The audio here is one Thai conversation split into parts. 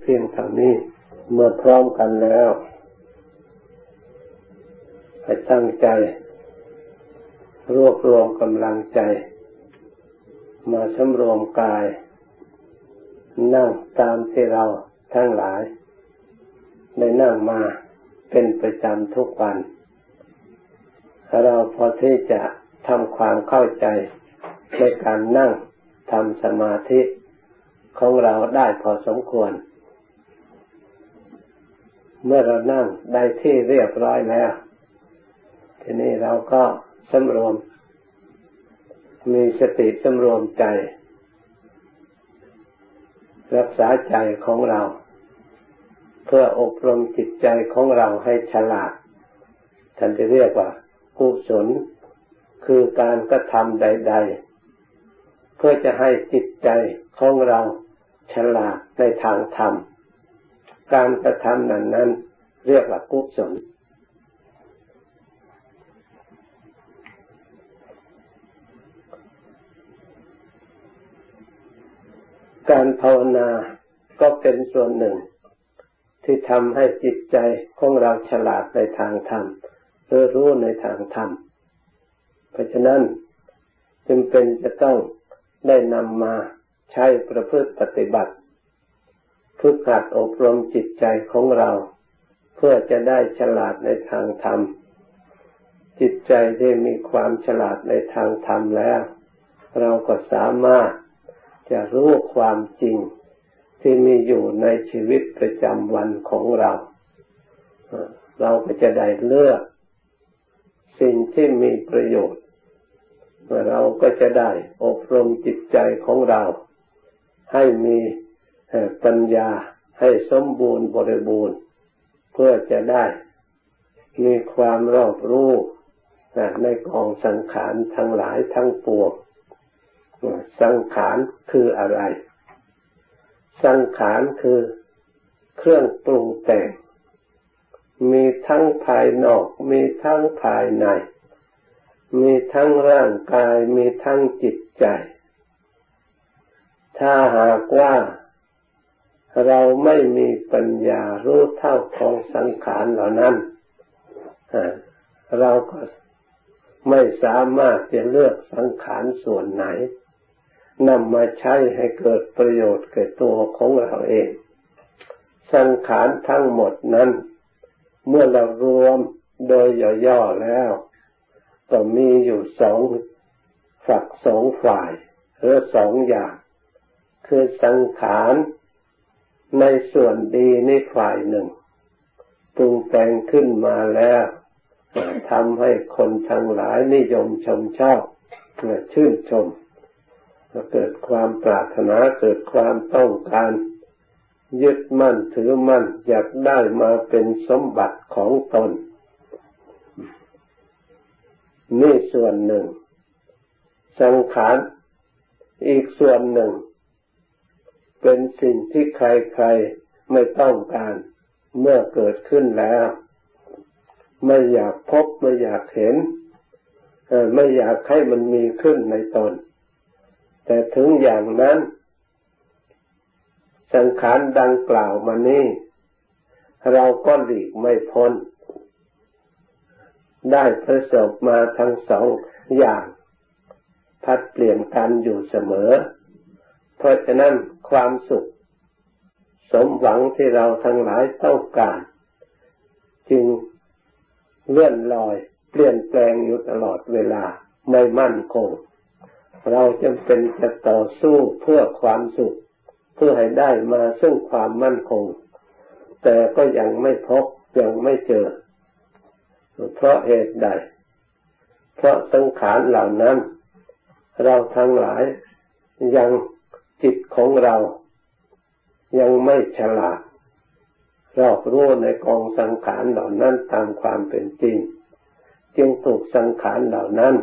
เพียงเท่านี้เมื่อพร้อมกันแล้วให้ตั้งใจ รวบรวมกำลังใจ มาสำรวมกาย นั่งตามที่เราทั้งหลายได้นั่งมาเป็นประจำทุกวัน เราพอที่จะทำความเข้าใจในการนั่งทำสมาธิของเราได้พอสมควร เมื่อเรานั่งได้ที่เรียบร้อยแล้ว ทีนี้เราก็สำรวม มีสติสำรวมใจ รักษาใจของเรา เพื่ออบรมจิตใจของเราให้ฉลาดท่านจะเรียกว่ากุศลคือการกระทำใด ๆ เพื่อจะให้จิตใจของเราฉลาดในทางธรรม การกระทำนั้นนั้น เรียกว่ากุศลการภาวนาก็เป็นส่วนหนึ่ง ที่ทำให้จิตใจของเราฉลาดในทางธรรมหรือรู้ในทางธรรม เพราะฉะนั้นจึงเป็นจะต้องได้นำมาใช้ประพฤติปฏิบัติ ฝึกหัดอบรมจิตใจของเรา เพื่อจะได้ฉลาดในทางธรรม จิตใจที่มีความฉลาดในทางธรรมแล้ว เราก็สามารถจะรู้ความจริงที่มีอยู่ในชีวิตประจำวันของเรา เราก็จะได้เลือกสิ่งที่มีประโยชน์ เราก็จะได้อบรมจิตใจของเรา ให้มี ปัญญาให้สมบูรณ์บริบูรณ์ เพื่อจะได้มีความรอบรู้ในกองสังขารทั้งหลายทั้งปวงสังขารคืออะไร สังขารคือเครื่องปรุงแต่ง มีทั้งภายนอก มีทั้งภายใน มีทั้งร่างกาย มีทั้งจิตใจ ถ้าหากว่า เราไม่มีปัญญารู้เท่าของสังขารเหล่านั้น เราก็ไม่สามารถจะเลือกสังขารส่วนไหนนำมาใช้ให้เกิดประโยชน์แก่ตัวของเราเอง สังขารทั้งหมดนั้น เมื่อเรารวมโดยย่อๆแล้ว ก็มีอยู่สองฝักสองฝ่ายหรือสองอย่าง คือสังขาร ในส่วนดีในฝ่ายหนึ่งปรุงแต่งขึ้นมาแล้วทำให้คนทั้งหลายนิยมชมชอบชื่นชมเกิดความปรารถนาเกิดความต้องการ ยึดมั่นถือมั่นอยากได้มาเป็นสมบัติของตน นี่ส่วนหนึ่ง สังขารอีกส่วนหนึ่ง เป็นสิ่งที่ใครๆไม่ต้องการ เมื่อเกิดขึ้นแล้ว ไม่อยากพบไม่อยากเห็นไม่อยากให้มันมีขึ้นในตน แต่ถึงอย่างนั้น สังขารดังกล่าวมานี้เราก็หลีกไม่พ้น ได้ประสบมาทั้งสองอย่าง พัดเปลี่ยนกันอยู่เสมอ เพราะฉะนั้นความสุข สมหวังที่เราทั้งหลายต้องการ จึงเลื่อนลอย เปลี่ยนแปลงอยู่ตลอดเวลาไม่มั่นคง เราจำเป็นจะต่อสู้เพื่อความสุข เพื่อให้ได้มาซึ่งความมั่นคง แต่ก็ยังไม่พบยังไม่เจอ เพราะเหตุใด เพราะสังขารเหล่านั้น เราทั้งหลายยัง จิตของเรายังไม่ฉลาดรอบรู้ในกองสังขารเหล่านั้นตามความเป็นจริง จึงถูกสังขารเหล่านั้น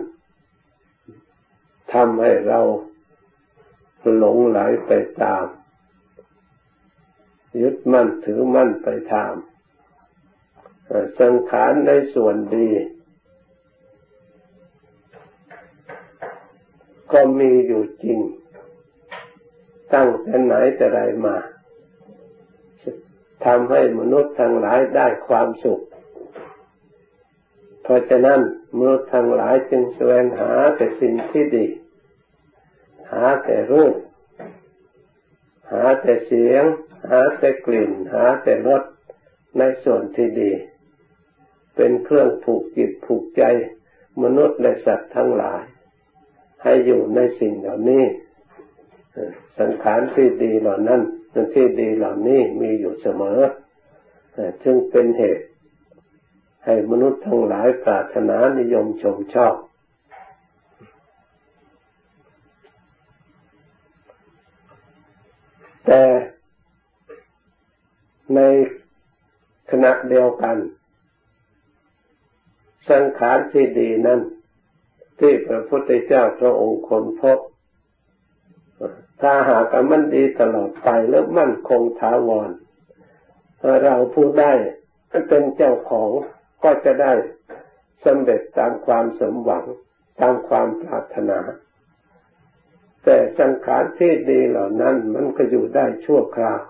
ทำให้เราหลงไหลไปตาม ยึดมั่นถือมั่นไปตามสังขารในส่วนดี ก็มีอยู่จริง ตั้งแต่ไหนแต่ไรมาทำให้มนุษย์ทั้งหลายได้ความสุข เพราะฉะนั้นมนุษย์ทั้งหลายจึงแสวงหาแต่สิ่งที่ดี หาแต่รูป หาแต่เสียง หาแต่กลิ่น หาแต่รสในส่วนที่ดี เป็นเครื่องผูกจิตผูกใจ มนุษย์และสัตว์ทั้งหลาย ให้อยู่ในสิ่งเหล่านี้ สังขารที่ดีเหล่านั้นที่ดีเหล่านี้มีอยู่เสมอจึงเป็นเหตุ ให้มนุษย์ทั้งหลายปรารถนานิยมชมชอบแต่ในขณะเดียวกัน สังขารที่ดีนั้น ที่พระพุทธเจ้าพระองค์คนพบ ถ้าหากมันดีตลอดไปแล้วมั่นคงถาวรเราผู้ได้เป็นเจ้าของก็จะได้สำเร็จตามความสมหวังตามความปรารถนา แต่สังขารที่ดีเหล่านั้นมันก็อยู่ได้ชั่วคราว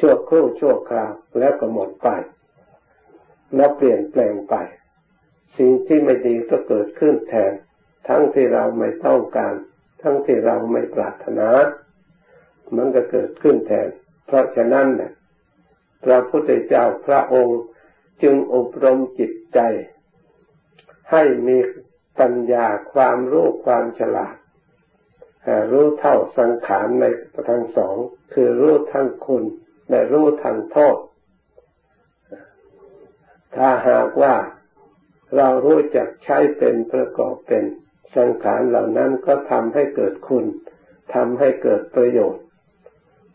ชั่วครู่ชั่วคราวแล้วก็หมดไป แล้วเปลี่ยนแปลงไป สิ่งที่ไม่ดีก็เกิดขึ้นแทน ทั้งที่เราไม่ต้องการ ทั้งที่เราไม่ปรารถนา มันก็เกิดขึ้นแทน เพราะฉะนั้นเนี่ยพระพุทธเจ้าพระองค์จึงอบรมจิตใจ ให้มีปัญญาความรู้ความฉลาด รู้เท่าสังขารในทั้งสอง คือรู้ทั้งคุณและรู้ทั้งโทษ ถ้าหากว่าเรารู้จักใช้เป็นประกอบเป็น สังขารเหล่านั้นก็ทำให้เกิดคุณทำให้เกิดประโยชน์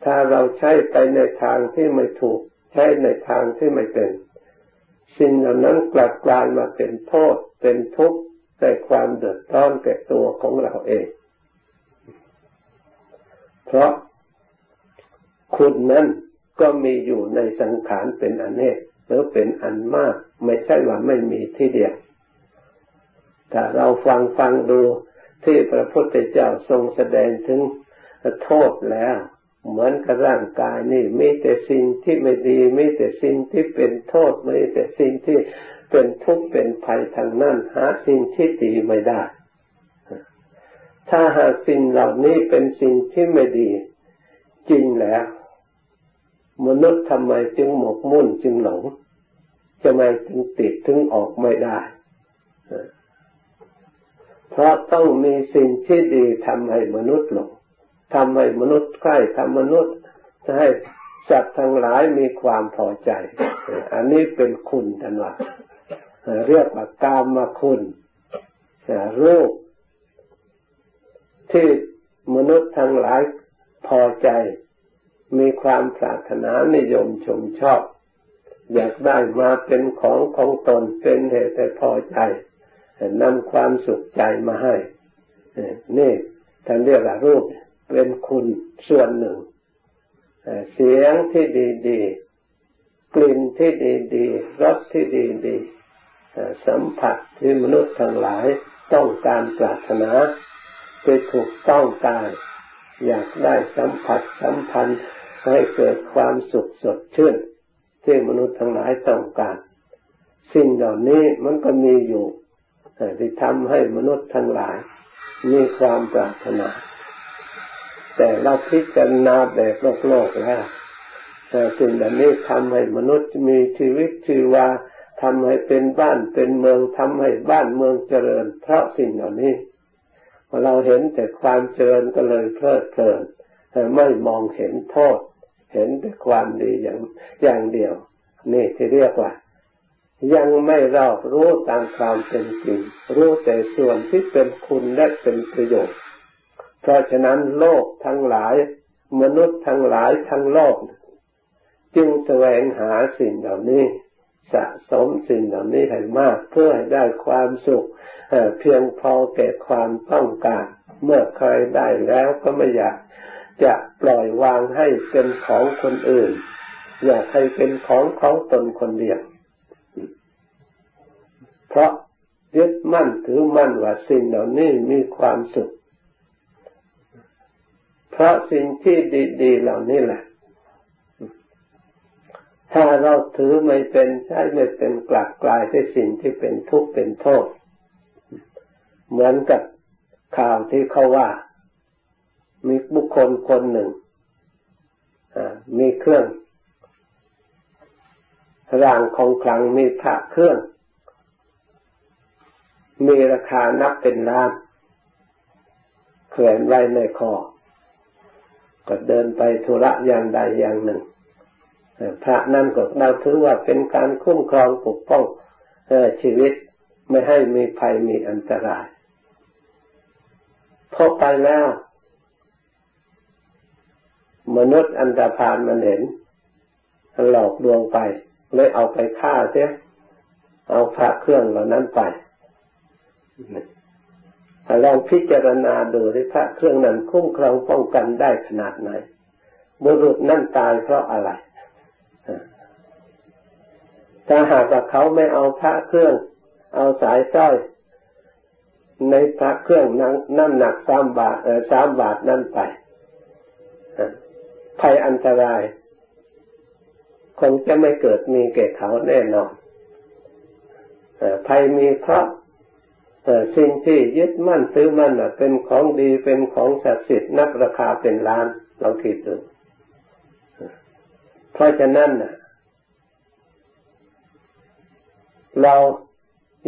ถ้าเราใช้ไปในทางที่ไม่ถูก ใช้ในทางที่ไม่เป็น สิ่งเหล่านั้นกลับกลายมาเป็นโทษ เป็นทุกข์แต่ความเดือดร้อนแก่ตัวของเราเอง เพราะคุณนั้นก็มีอยู่ในสังขารเป็นอันเนกหรือเป็นอันมาก ไม่ใช่ว่าไม่มีที่เดียว ถ้าเราฟังฟังดูที่พระพุทธเจ้าทรงแสดงถึงโทษแล้ว เหมือนกับร่างกายนี่มีแต่สิ่งที่ไม่ดีมีแต่สิ่งที่เป็นโทษมีแต่สิ่งที่เป็นทุกข์เป็นภัยทางนั้นหาสิ่งที่ดีไม่ได้ ถ้าหากสิ่งเหล่านี้เป็นสิ่งที่ไม่ดี จริงแล้ว มนุษย์ทำไมจึงหมกมุ่นจึงหลงจะไม่จึงติดถึงออกไม่ได้ เพราะต้องมีสิ่งที่ดีทำให้มนุษย์หลงทำให้มนุษย์ใกล้ทำมนุษย์ให้สัตว์ทั้งหลายมีความพอใจ อันนี้เป็นคุณทันว่าเรียกว่ากามมาคุณรูปที่มนุษย์ทั้งหลายพอใจ มีความปรารถนานิยมชมชอบ อยากได้มาเป็นของของตนเป็นเหตุให้พอใจ นำความสุขใจมาให้นี่ท่านเรียกว่ารูปเป็นคุณส่วนหนึ่ง เสียงที่ดีๆ กลิ่นที่ดีๆ รสที่ดีๆ สัมผัสที่มนุษย์ทั้งหลายต้องการปรารถนาไปถูกต้องการ อยากได้สัมผัสสัมพันธ์ให้เกิดความสุขสดชื่น ที่มนุษย์ทั้งหลายต้องการ สิ่งเหล่านี้มันก็มีอยู่ ที่ทำให้มนุษย์ทั้งหลาย มีความปรารถนา แต่เราพิจารณาแบบโลกโลกแล้วแต่สิ่งเหล่านี้ทำให้มนุษย์มีชีวิตชีวาทำให้เป็นบ้านเป็นเมืองทำให้บ้านเมืองเจริญ เพราะสิ่งเหล่านี้เราเห็นแต่ความเจริญก็เลยเพลิดเพลินไม่มองเห็นโทษ เห็นแต่ความดีอย่างอย่างเดียว นี่ที่เรียกว่า ยังไม่รอบรู้ตามความเป็นจริง รู้แต่ส่วนที่เป็นคุณและเป็นประโยชน์ เพราะฉะนั้นโลกทั้งหลาย มนุษย์ทั้งหลายทั้งโลก จึงแสวงหาสิ่งเหล่านี้ สะสมสิ่งเหล่านี้ให้มากเพื่อให้ได้ความสุขเพียงพอแก่ความต้องการ เมื่อใครได้แล้วก็ไม่อยากจะปล่อยวางให้เป็นของคนอื่น อยากให้เป็นของของตนคนเดียว ราะยึดมั่นถือมั่นว่าสิ่งเหล่านี้มีความสุข เพราะสิ่งที่ดีๆเหล่านี้แหละ ถ้าเราถือไม่เป็นใช้ไม่เป็นกลับกลายเป็นสิ่งที่เป็นทุกข์เป็นโทษ เหมือนกับข่าวที่เขาว่า มีบุคคลคนหนึ่งมีเครื่องร่างของคลังมีพระเครื่อง มีราคานับเป็นล้านแขวนไว้ในคอ ก็เดินไปธุระอย่างใดอย่างหนึ่ง พระนั่นก็เราถือว่าเป็นการคุ้มครองปกป้องชีวิตไม่ให้มีภัยมีอันตราย พอไปแล้ว มนุษย์อันตรพานมันเห็น หลอกลวงไปเลยเอาไปฆ่าเสียเอาพระเครื่องเหล่านั้นไป ลองพิจารณาดูที่พระเครื่องนั้นคุ้มครองป้องกันได้ขนาดไหนบุรุษนั่นตายเพราะอะไรถ้าหากว่าเขาไม่เอาพระเครื่อง เอาสายสร้อยในพระเครื่องนั่งน้ำหนักสามบาทสามบาทนั่นไปภัยอันตรายคงจะไม่เกิดมีแก่เขาแน่นอนภัยมีเพราะ สิ่งที่ยึดมั่นซื้อมั่นเป็นของดีเป็นของศักดิ์สิทธิ์นับราคาเป็นล้านเราคิดดูเพราะฉะนั้นเรา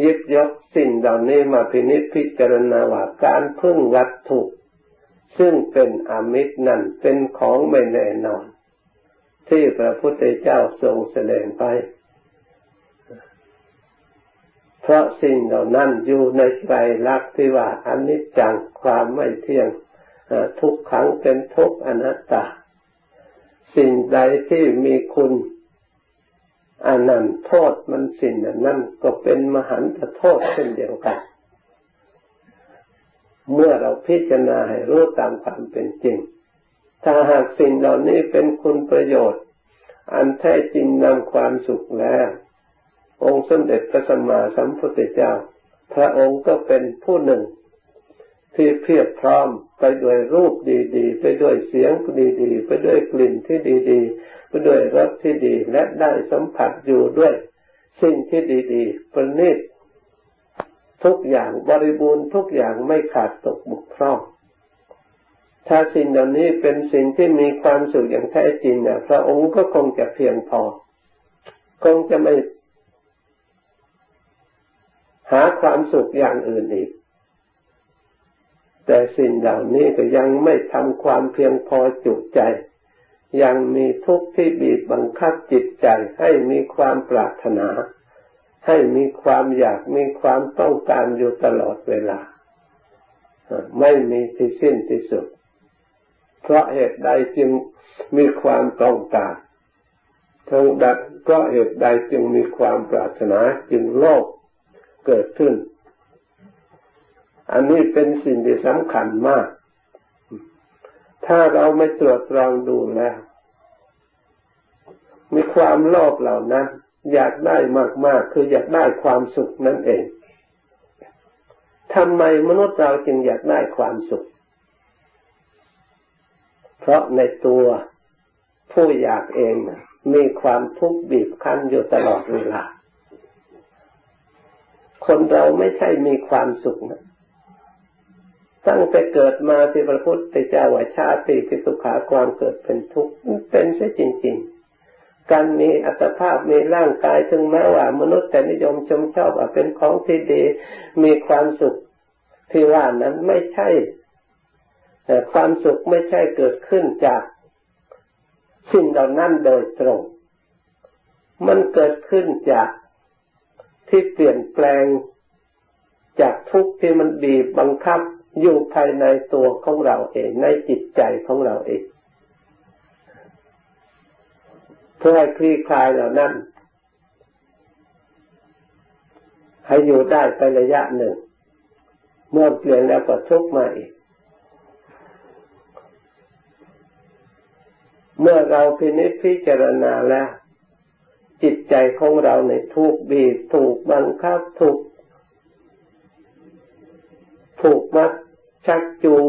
ยึดยกสิ่งเหล่านี้มาพินิจพิจารณาว่าการพึ่งวัตถุ ซึ่งเป็นอมิตรนั่นเป็นของไม่แน่นอน ที่พระพุทธเจ้าทรงแสดงไป เพราะสิ่งเหล่านั้นอยู่ในใจรักที่ว่าอนิจจังความไม่เที่ยงทุกขังเป็นทุกอนัตตา สิ่งใดที่มีคุณอันนั้นโทษมันสิ่งนั้นก็เป็นมหันตโทษเช่นเดียวกัน เมื่อเราพิจารณาให้รู้ตามความเป็นจริง ถ้าหากสิ่งเหล่านี้เป็นคุณประโยชน์ อันแท้จริงนำความสุขแล้ว องค์สมเด็จพระสัมมาสัมพุทธเจ้า พระองค์ก็เป็นผู้หนึ่ง ที่เพียบพร้อมไปด้วยรูปดีๆ ไปด้วยเสียงดีๆ ไปด้วยกลิ่นที่ดีๆ ไปด้วยรสที่ดีและได้สัมผัสอยู่ด้วย สิ่งที่ดีๆประณีตทุกอย่างบริบูรณ์ทุกอย่างไม่ขาดตกบกพร่องถ้าสิ่งเหล่านี้เป็นสิ่งที่มีความสุขอย่างแท้จริงเนี่ยพระองค์ก็คงจะเพียงพอ คงจะไม่ หาความสุขอย่างอื่นอีก แต่สิ่งเหล่านี้ก็ยังไม่ทำความเพียงพอจุใจ ยังมีทุกข์ที่บีบบังคับจิตใจให้มีความปรารถนา ให้มีความอยากมีความต้องการอยู่ตลอดเวลา ไม่มีที่สิ้นที่สุด เพราะเหตุใดจึงมีความต้องการทั้งดัดก็เหตุใดจึงมีความปรารถนาจึงโลก เกิดขึ้น อันนี้เป็นสิ่งที่สำคัญมาก ถ้าเราไม่ตรวจตรองดูแล้ว มีความโลภเหล่านั้น อยากได้มากๆ คืออยากได้ความสุขนั่นเองทำไมมนุษย์เราจึงอยากได้ความสุข เพราะในตัวผู้อยากเองมีความทุกข์บีบคั้นอยู่ตลอดเวลา คนเราไม่ใช่มีความสุขนะตั้งแต่เกิดมาที่พระพุทธเจ้าว่าชาติพิสุขาความเกิดเป็นทุกข์เป็นใช่จริง ๆ การมีอัตภาพมีร่างกายถึงแม้ว่า มนุษย์แต่นิยมชมชอบว่าเป็นของที่ดีมีความสุขที่ว่านั้นไม่ใช่ความสุขไม่ใช่เกิดขึ้นจากสิ่งเหล่านั้นโดยตรง มันเกิดขึ้นจาก ที่เปลี่ยนแปลงจากทุกข์ที่มันบีบบังคับอยู่ภายในตัวของเราเองในจิตใจของเราเอง เพื่อให้คลี่คลายเหล่านั้น ให้อยู่ได้ไประยะหนึ่ง เมื่อเปลี่ยนแล้วก็ทุกมาอีก เมื่อเราพินิจพิจารณาแล้ว ใจของเราในทุกบีบถูกบังคับถูกผูกมัดชักจูง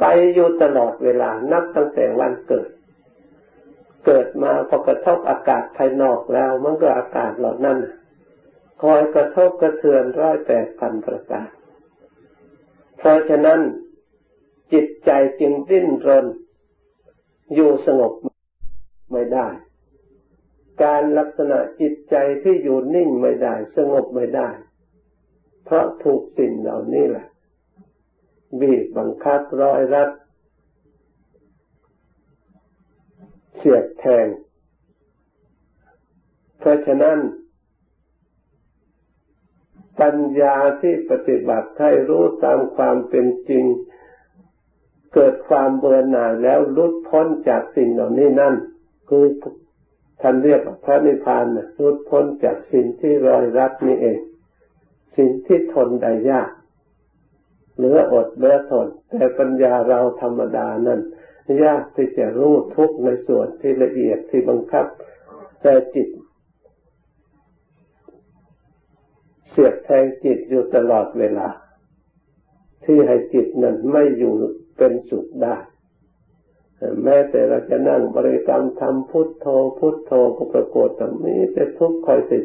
ไปอยู่ตลอดเวลานับตั้งแต่วันเกิด เกิดมาพอกระทบอากาศภายนอกแล้วมันก็อากาศเหล่านั้นคอยกระทบกระเทือนร้อยแปดพันประการเพราะฉะนั้นจิตใจจึงดิ้นรน อยู่สงบไม่ได้ การลักษณะจิตใจที่อยู่นิ่งไม่ได้ สงบไม่ได้ เพราะถูกสิ่งเหล่านี้แหละบีบบังคับร้อยรัดเสียดแทง เพราะฉะนั้น ปัญญาที่ปฏิบัติให้รู้ตามความเป็นจริง เกิดความเบื่อหน่ายแล้วลุดพ้นจากสิ่งเหล่านี้นั่น คือ ท่านเรียกว่าพระนิพพานนะลุดพ้นจากสิ่งที่รอยรัดนี่เอง สิ่งที่ทนได้ยากเหลืออดเหลือทน แต่ปัญญาเราธรรมดานั้นยากที่จะรู้ทุกในส่วนที่ละเอียดที่บังคับ แต่จิต เสียดแทงจิตอยู่ตลอดเวลา ที่ให้จิตนั้นไม่อยู่เป็นสุขได้ แม้แต่เราจะนั่งบริกรรมทำพุทโธพุทโธก็ปรากฏแต่นี้แต่ทุกข์คอยติด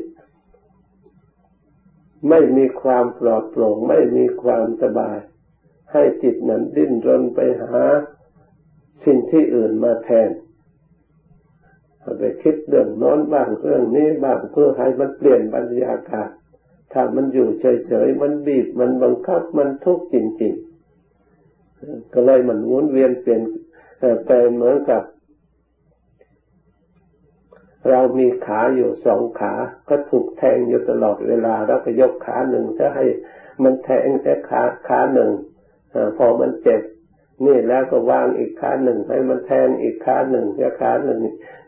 ไม่มีความปลอดโปร่งไม่มีความสบาย ให้จิตนั้นดิ้นรนไปหาสิ่งที่อื่นมาแทนไปคิดเรื่องน้อนบ้างเรื่องนี้บ้างเพื่อให้มันเปลี่ยนบรรยากาศ ถ้ามันอยู่เฉยๆมันบีบมันบังคับมันทุกข์จริงๆก็เลยมันวนเวียนเปลี่ยน ไปเหมือนกับ เรามีขาอยู่สองขา ก็ถูกแทงอยู่ตลอดเวลาแล้วก็ยกขาหนึ่งจะให้มันแทงแค่ขาขาหนึ่งพอมันเจ็บนี่แล้วก็วางอีกขาหนึ่งให้มันแทนอีกขาหนึ่งแค่ขาหนึ่ง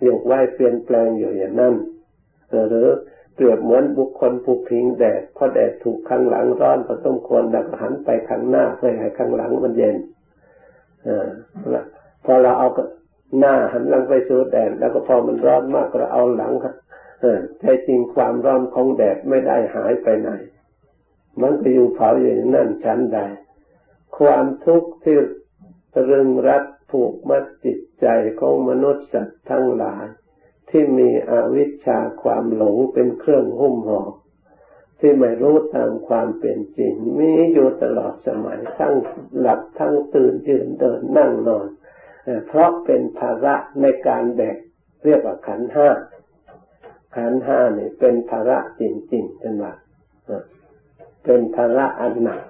ยกไหวเปลี่ยนแปลงอยู่อย่างนั้นหรือเปรียบเหมือนบุคคลผู้พิงแดดพอแดดถูกข้างหลังร้อนก็ต้องควรดักหันไปข้างหน้าเพื่อให้ข้างหลังมันเย็นอ พอเราเอาหน้าหันหลังไปสู่แดดแล้วก็พอมันร้อนมากเราเอาหลังแท้จริงความร้อนของแดดไม่ได้หายไปไหน มันก็อยู่เผาอยู่นั่นชั้นใด ความทุกข์ที่รึงรัดผูกมัดจิตใจของมนุษย์สัตว์ทั้งหลาย ที่มีอวิชชาความหลงเป็นเครื่องหุ้มห่อที่ไม่รู้ตามความเป็นจริงมีอยู่ตลอดสมัยทั้งหลับทั้งตื่นยืนเดินนั่งนอน เพราะเป็นภาระในการแบกเรียกว่าขันห้าขันห้านี่เป็นภาระจริงๆเป็นว่าเป็นภาระอันหนัก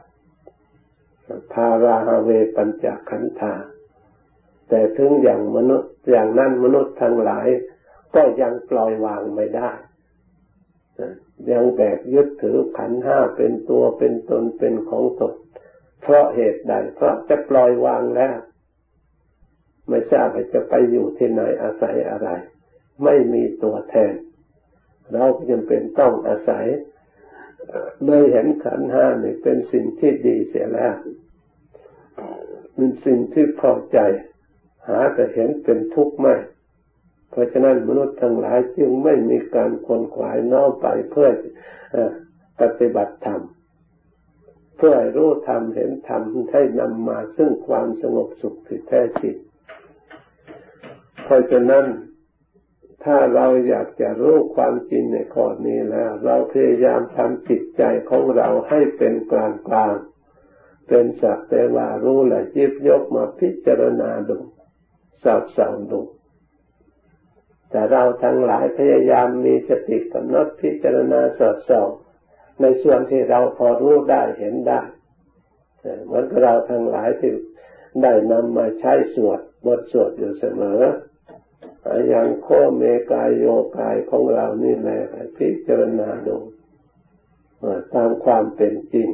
พาราเวปัญจขันธาแต่ถึงอย่างมนุษย์อย่างนั้นมนุษย์ทั้งหลาย ก็ยังปล่อยวางไม่ได้ ยังแบกยึดถือขันห้าเป็นตัวเป็นตนเป็นของตนเพราะเหตุใด เพราะจะปล่อยวางแล้ว ไม่ทราบจะไปอยู่ที่ไหนอาศัยอะไร ไม่มีตัวแทน เราจำเป็นต้องอาศัยเลยเห็นขันห้านี่เป็นสิ่งที่ดีเสียแล้วเป็นสิ่งที่พอใจ หาแต่เห็นเป็นทุกข์ไม่เพราะฉะนั้นมนุษย์ทั้งหลายจึงไม่มีการคนขวายน้อมไปเพื่อปฏิบัติธรรมเพื่อรู้ธรรมเห็นธรรมให้นำมาซึ่งความสงบสุขที่แท้จริง เพราะฉะนั้นถ้าเราอยากจะรู้ความจริงในข้อนี้แล้ว เราพยายามทำจิตใจของเราให้เป็นกลางกลางเป็นสักแต่ว่ารู้และยิบยกมาพิจารณาดูสับส่องดูแต่เราทั้งหลายพยายามมีสติกำหนดพิจารณาสอดส่องในส่วนที่เราพอรู้ได้เห็นได้เหมือนเราทั้งหลายที่ได้นำมาใช้สวดบทสวดอยู่เสมอ อย่างโคเมกายโยกายของเรานี่แหละพิจารณาดูตามความเป็นจริง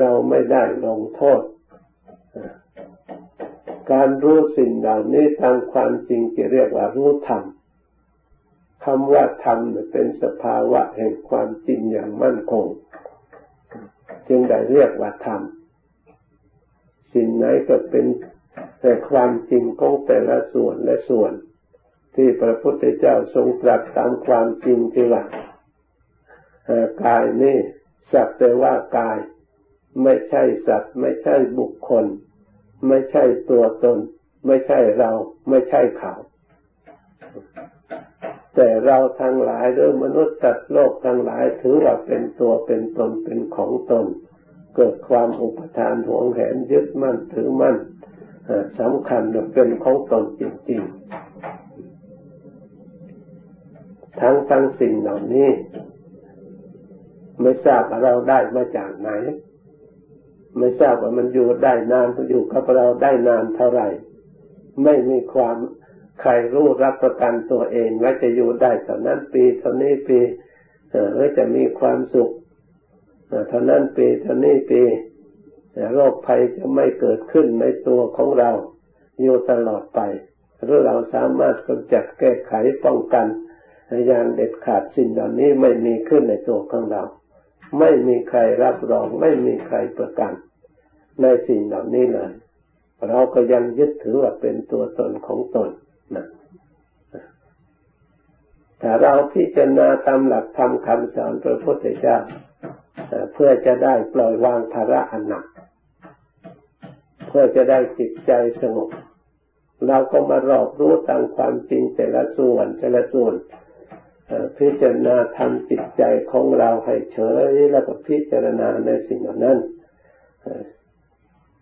เราไม่ได้ลงโทษ การรู้สิ่งเหล่านี้ตามความจริงจะเรียกว่ารู้ธรรมคำว่าธรรมเป็นสภาวะแห่งความจริงอย่างมั่นคง จึงได้เรียกว่าธรรมสิ่งไหนก็เป็นแต่ความจริงของแต่ละส่วนและส่วน ที่พระพุทธเจ้าทรงตรัสตามความจริงที่ว่ากายนี่สักแต่ว่ากาย ไม่ใช่สัตว์ ไม่ใช่บุคคล ไม่ใช่ตัวตน ไม่ใช่เรา ไม่ใช่เขา แต่เราทั้งหลายหรือมนุษย์สัตว์โลกทั้งหลายถือว่าเป็นตัวเป็นตนเป็นของตน เกิดความอุปทานหวงแหนยึดมั่นถือมั่นสำคัญเป็นของตนจริงๆ ทั้งทั้งสิ่งเหล่านี้ ไม่ทราบว่าเราได้มาจากไหน ไม่ทราบว่ามันอยู่ได้นานอยู่กับเราได้นานเท่าไหร่ ไม่มีความใครรู้รับประกันตัวเองว่าจะอยู่ได้เท่านั้นปีเท่านี้ปีเออจะมีความสุขเท่านั้นปีเท่านี้ปีโรคภัยจะไม่เกิดขึ้นในตัวของเราอยู่ตลอดไป หรือเราสามารถกำจัดแก้ไขป้องกัน อย่างเด็ดขาดสิ่งเหล่านี้ไม่มีขึ้นในตัวของเรา ไม่มีใครรับรอง ไม่มีใครประกัน ในสิ่งเหล่านี้เลย เราก็ยังยึดถือว่าเป็นตัวตนของตนนะถ้าเราพิจารณาตามหลักธรรมคำสอนพระพุทธเจ้าเพื่อจะได้ปล่อยวางภาระอันหนัก เพื่อจะได้จิตใจสงบเราก็มารอบรู้ตามความจริงแต่ละส่วนแต่ละส่วน พิจารณาทำจิตใจของเราให้เฉยแล้วก็พิจารณาในสิ่งเหล่านั้น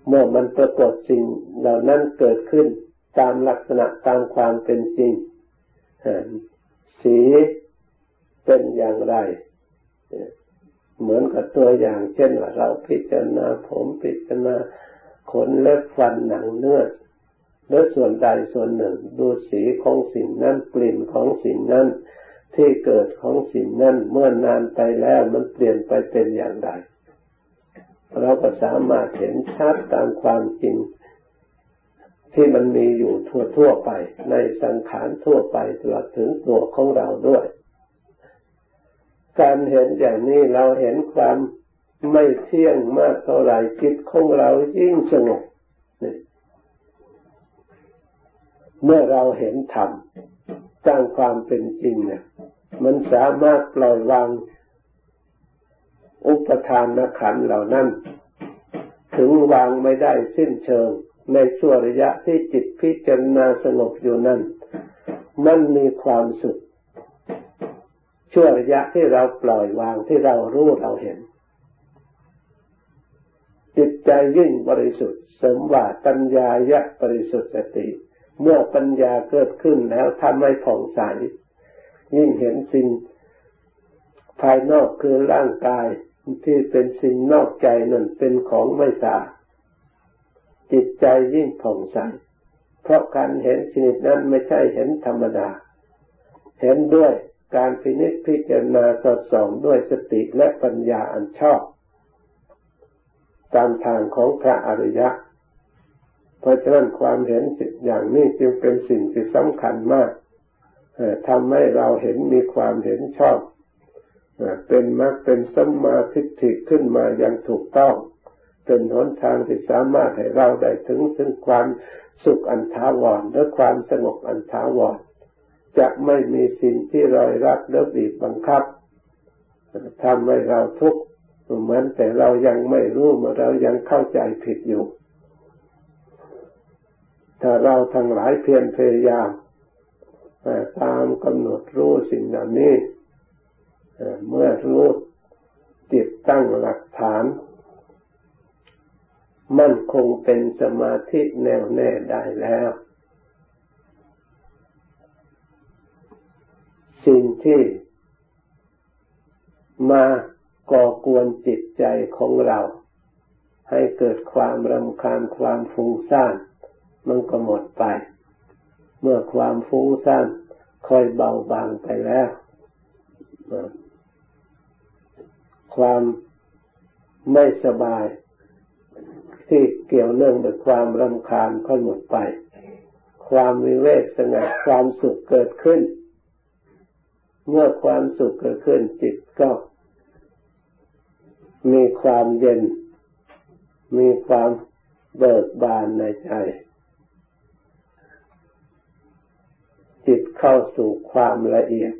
เมื่อมันปรากฏสิ่งเหล่านั้นเกิดขึ้นตามลักษณะตามความเป็นจริงสีเป็นอย่างไร เหมือนกับตัวอย่าง เช่นว่าเราพิจารณาผมพิจารณาขนเล็บฟันหนังเนื้อหรือส่วนใดส่วนหนึ่ง ดูสีของสิ่งนั้นกลิ่นของสิ่งนั้น ที่เกิดของสิ่งนั้นเมื่อนานไปแล้วมันเปลี่ยนไปเป็นอย่างไร เราก็สามารถเห็นชัดตามความจริง ที่มันมีอยู่ทั่วทั่วไป ในสังขารทั่วไปตลอดถึงตัวของเราด้วย การเห็นอย่างนี้เราเห็นความไม่เที่ยงมากเท่าไหร่จิตของเรายิ่งสงบเมื่อเราเห็นธรรมตามความเป็นจริงเนี่ย มันสามารถปล่อยวางอุปทานนขันเหล่านั้น ถึงวางไม่ได้สิ้นเชิง ในช่วงระยะที่จิตพิจารณาสงบอยู่นั้น มันมีความสุขช่วงระยะที่เราปล่อยวางที่เรารู้เราเห็น จิตใจยิ่งบริสุทธิ์ สมว่าปัญญายะบริสุทธิ์สติ เมื่อปัญญาเกิดขึ้นแล้วทำให้ผ่องใส ยิ่งเห็นสิ่งภายนอกคือร่างกายที่เป็นสิ่งนอกใจนั่นเป็นของไม่สะอาดจิตใจยิ่งผ่องใสเพราะการเห็นชนิดนั้นไม่ใช่เห็นธรรมดา เห็นด้วยการพินิจพิจารณาสอดส่องด้วยสติและปัญญาอันชอบ ตามทางของพระอริยะ เพราะฉะนั้นความเห็นสิ่งอย่างนี้จึงเป็นสิ่งที่สำคัญมาก ทำให้เราเห็นมีความเห็นชอบเป็นมรรคเป็นสัมมาทิฏฐิขึ้นมาอย่างถูกต้อง เป็นหนทางที่สามารถให้เราได้ถึงถึงความสุขอันถาวรและความสงบอันถาวรจะไม่มีสิ่งที่รอยรักและบีบบังคับทำให้เราทุกข์เหมือนแต่เรายังไม่รู้เมื่อเรายังเข้าใจผิดอยู่ ถ้าเราทั้งหลายเพียรพยายาม ตามกำหนดรู้สิ่งเหล่านี้เมื่อรู้จิตตั้งหลักฐาน มั่นคงเป็นสมาธิแน่วแน่ได้แล้ว สิ่งที่มาก่อกวนจิตใจของเรา ให้เกิดความรำคาญความฟุ้งซ่าน มันก็หมดไป มื่อความฟุ้งซ่านค่อยเบาบางไปแล้ว ความไม่สบาย ที่เกี่ยวเนื่องด้วยความรำคาญก็หมดไป ความวิเวกสงบความสุขเกิดขึ้น เมื่อความสุขเกิดขึ้น จิตก็ มีความเย็น มีความเบิกบานในใจ จิตเข้าสู่ความละเอียด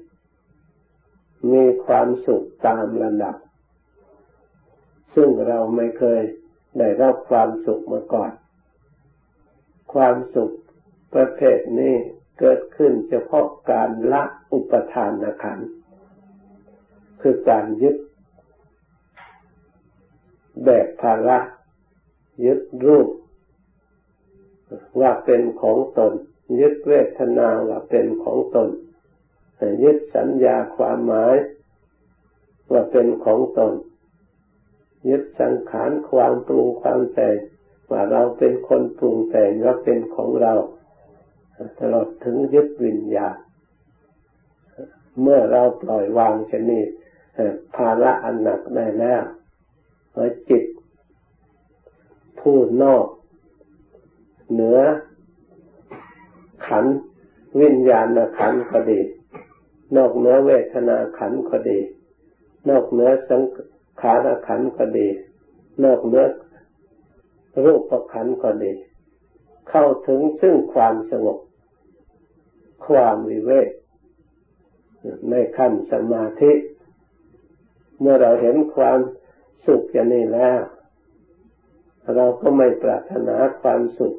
มีความสุขตามระดับ ซึ่งเราไม่เคยได้รับความสุขมาก่อน ความสุขประเภทนี้เกิดขึ้นเฉพาะการละอุปทานขันคือการยึดแบกภาระยึดรูป ว่าเป็นของตน ยึดเวทนาว่าเป็นของตนยึดสัญญาความหมายว่าเป็นของตน ยึดสังขารความปรุงความแต่งว่าเราเป็นคนปรุงแต่งว่าเป็นของเรา ตลอดถึงยึดวิญญาณเมื่อเราปล่อยวางชนิดภาระอันหนักได้แล้วจิตผู้นอก เหนือ ขันวิญญาณขันก็ดี นอกเหนือเวทนาขันก็ดี นอกเหนือสังขารขันก็ดี นอกเหนือรูปขันก็ดี เข้าถึงซึ่งความสงบ ความวิเวกในขั้นสมาธิ เมื่อเราเห็นความสุขอย่างนี้แล้ว เราก็ไม่ปรารถนาความสุข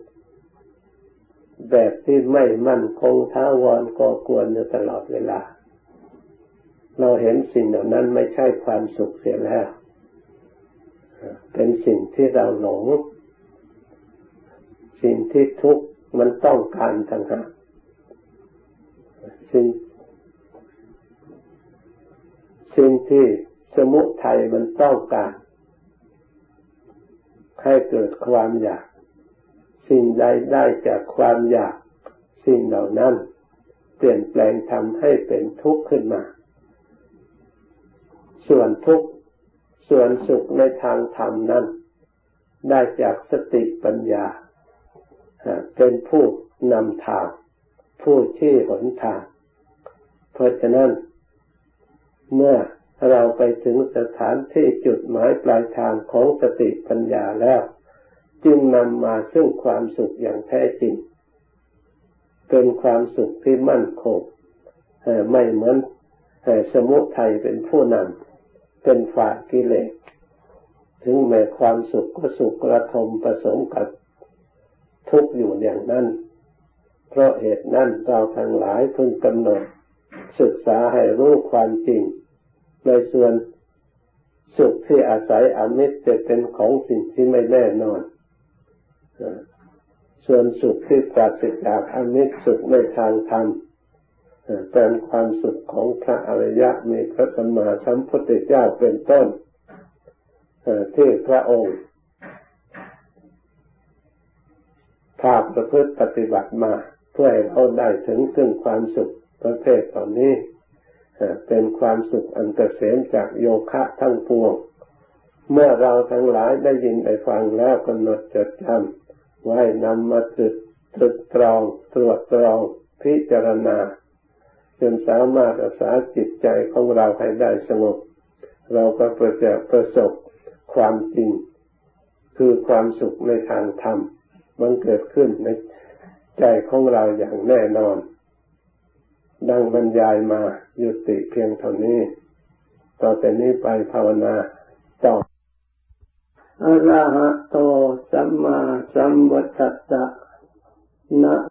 แบบที่ไม่มั่นคงท้าวรก่อกวนอยู่ตลอดเวลา เราเห็นสิ่งเหล่านั้นไม่ใช่ความสุขเสียแล้ว เป็นสิ่งที่เราหลง สิ่งที่ทุกข์มันต้องการทางหากสิ่งสิ่งที่สมุทัยมันต้องการ ให้เกิดความอยาก สิ่งใดได้จากความอยาก สิ่งเหล่านั้น เปลี่ยนแปลงทำให้เป็นทุกข์ขึ้นมา ส่วนทุกข์ส่วนสุขในทางธรรมนั้น ได้จากสติปัญญา เป็นผู้นำทาง ผู้ชี้หนทาง เพราะฉะนั้น เมื่อเราไปถึงสถานที่จุดหมายปลายทางของสติปัญญาแล้ว จึงนำมาซึ่งความสุขอย่างแท้จริง เป็นความสุขที่มั่นคงไม่เหมือนสมุทัยเป็นผู้นำเป็นฝ่ายกิเลสถึงแม้ความสุขก็สุขกระทมผสมกับทุกข์อยู่อย่างนั้น เพราะเหตุนั้นเราทั้งหลายพึงกำหนด ศึกษาให้รู้ความจริง ในส่วนสุขที่อาศัยอมิตรจะเป็นของสิ่งที่ไม่แน่นอน ส่วนสุขที่ปราศจากอมิตรสุขในทางธรรมเป็นความสุขของพระอริยะมีพระสัมมาสัมพุทธเจ้าเป็นต้นที่พระองค์ภาพประพฤติปฏิบัติมาเพื่อให้เราได้ถึงซึ่งความสุขประเภทตอนนี้เป็นความสุขอันเกษมจากโยคะทั้งปวง เมื่อเราทั้งหลายได้ยินได้ฟังแล้วกำหนดจดจำ ไว้นำมาตรึกตรึกตรองตรวจตรองพิจารณา จนสามารถรักษาจิตใจของเราให้ได้สงบ เราก็ประจะประสบความจริง คือความสุขในทางธรรม มันเกิดขึ้นในใจของเราอย่างแน่นอน ดังบรรยายมายุติเพียงเท่านี้ ต่อแต่นี้ไปภาวนา อะระหะโตสัมมาสัมพุทธัสสะนะ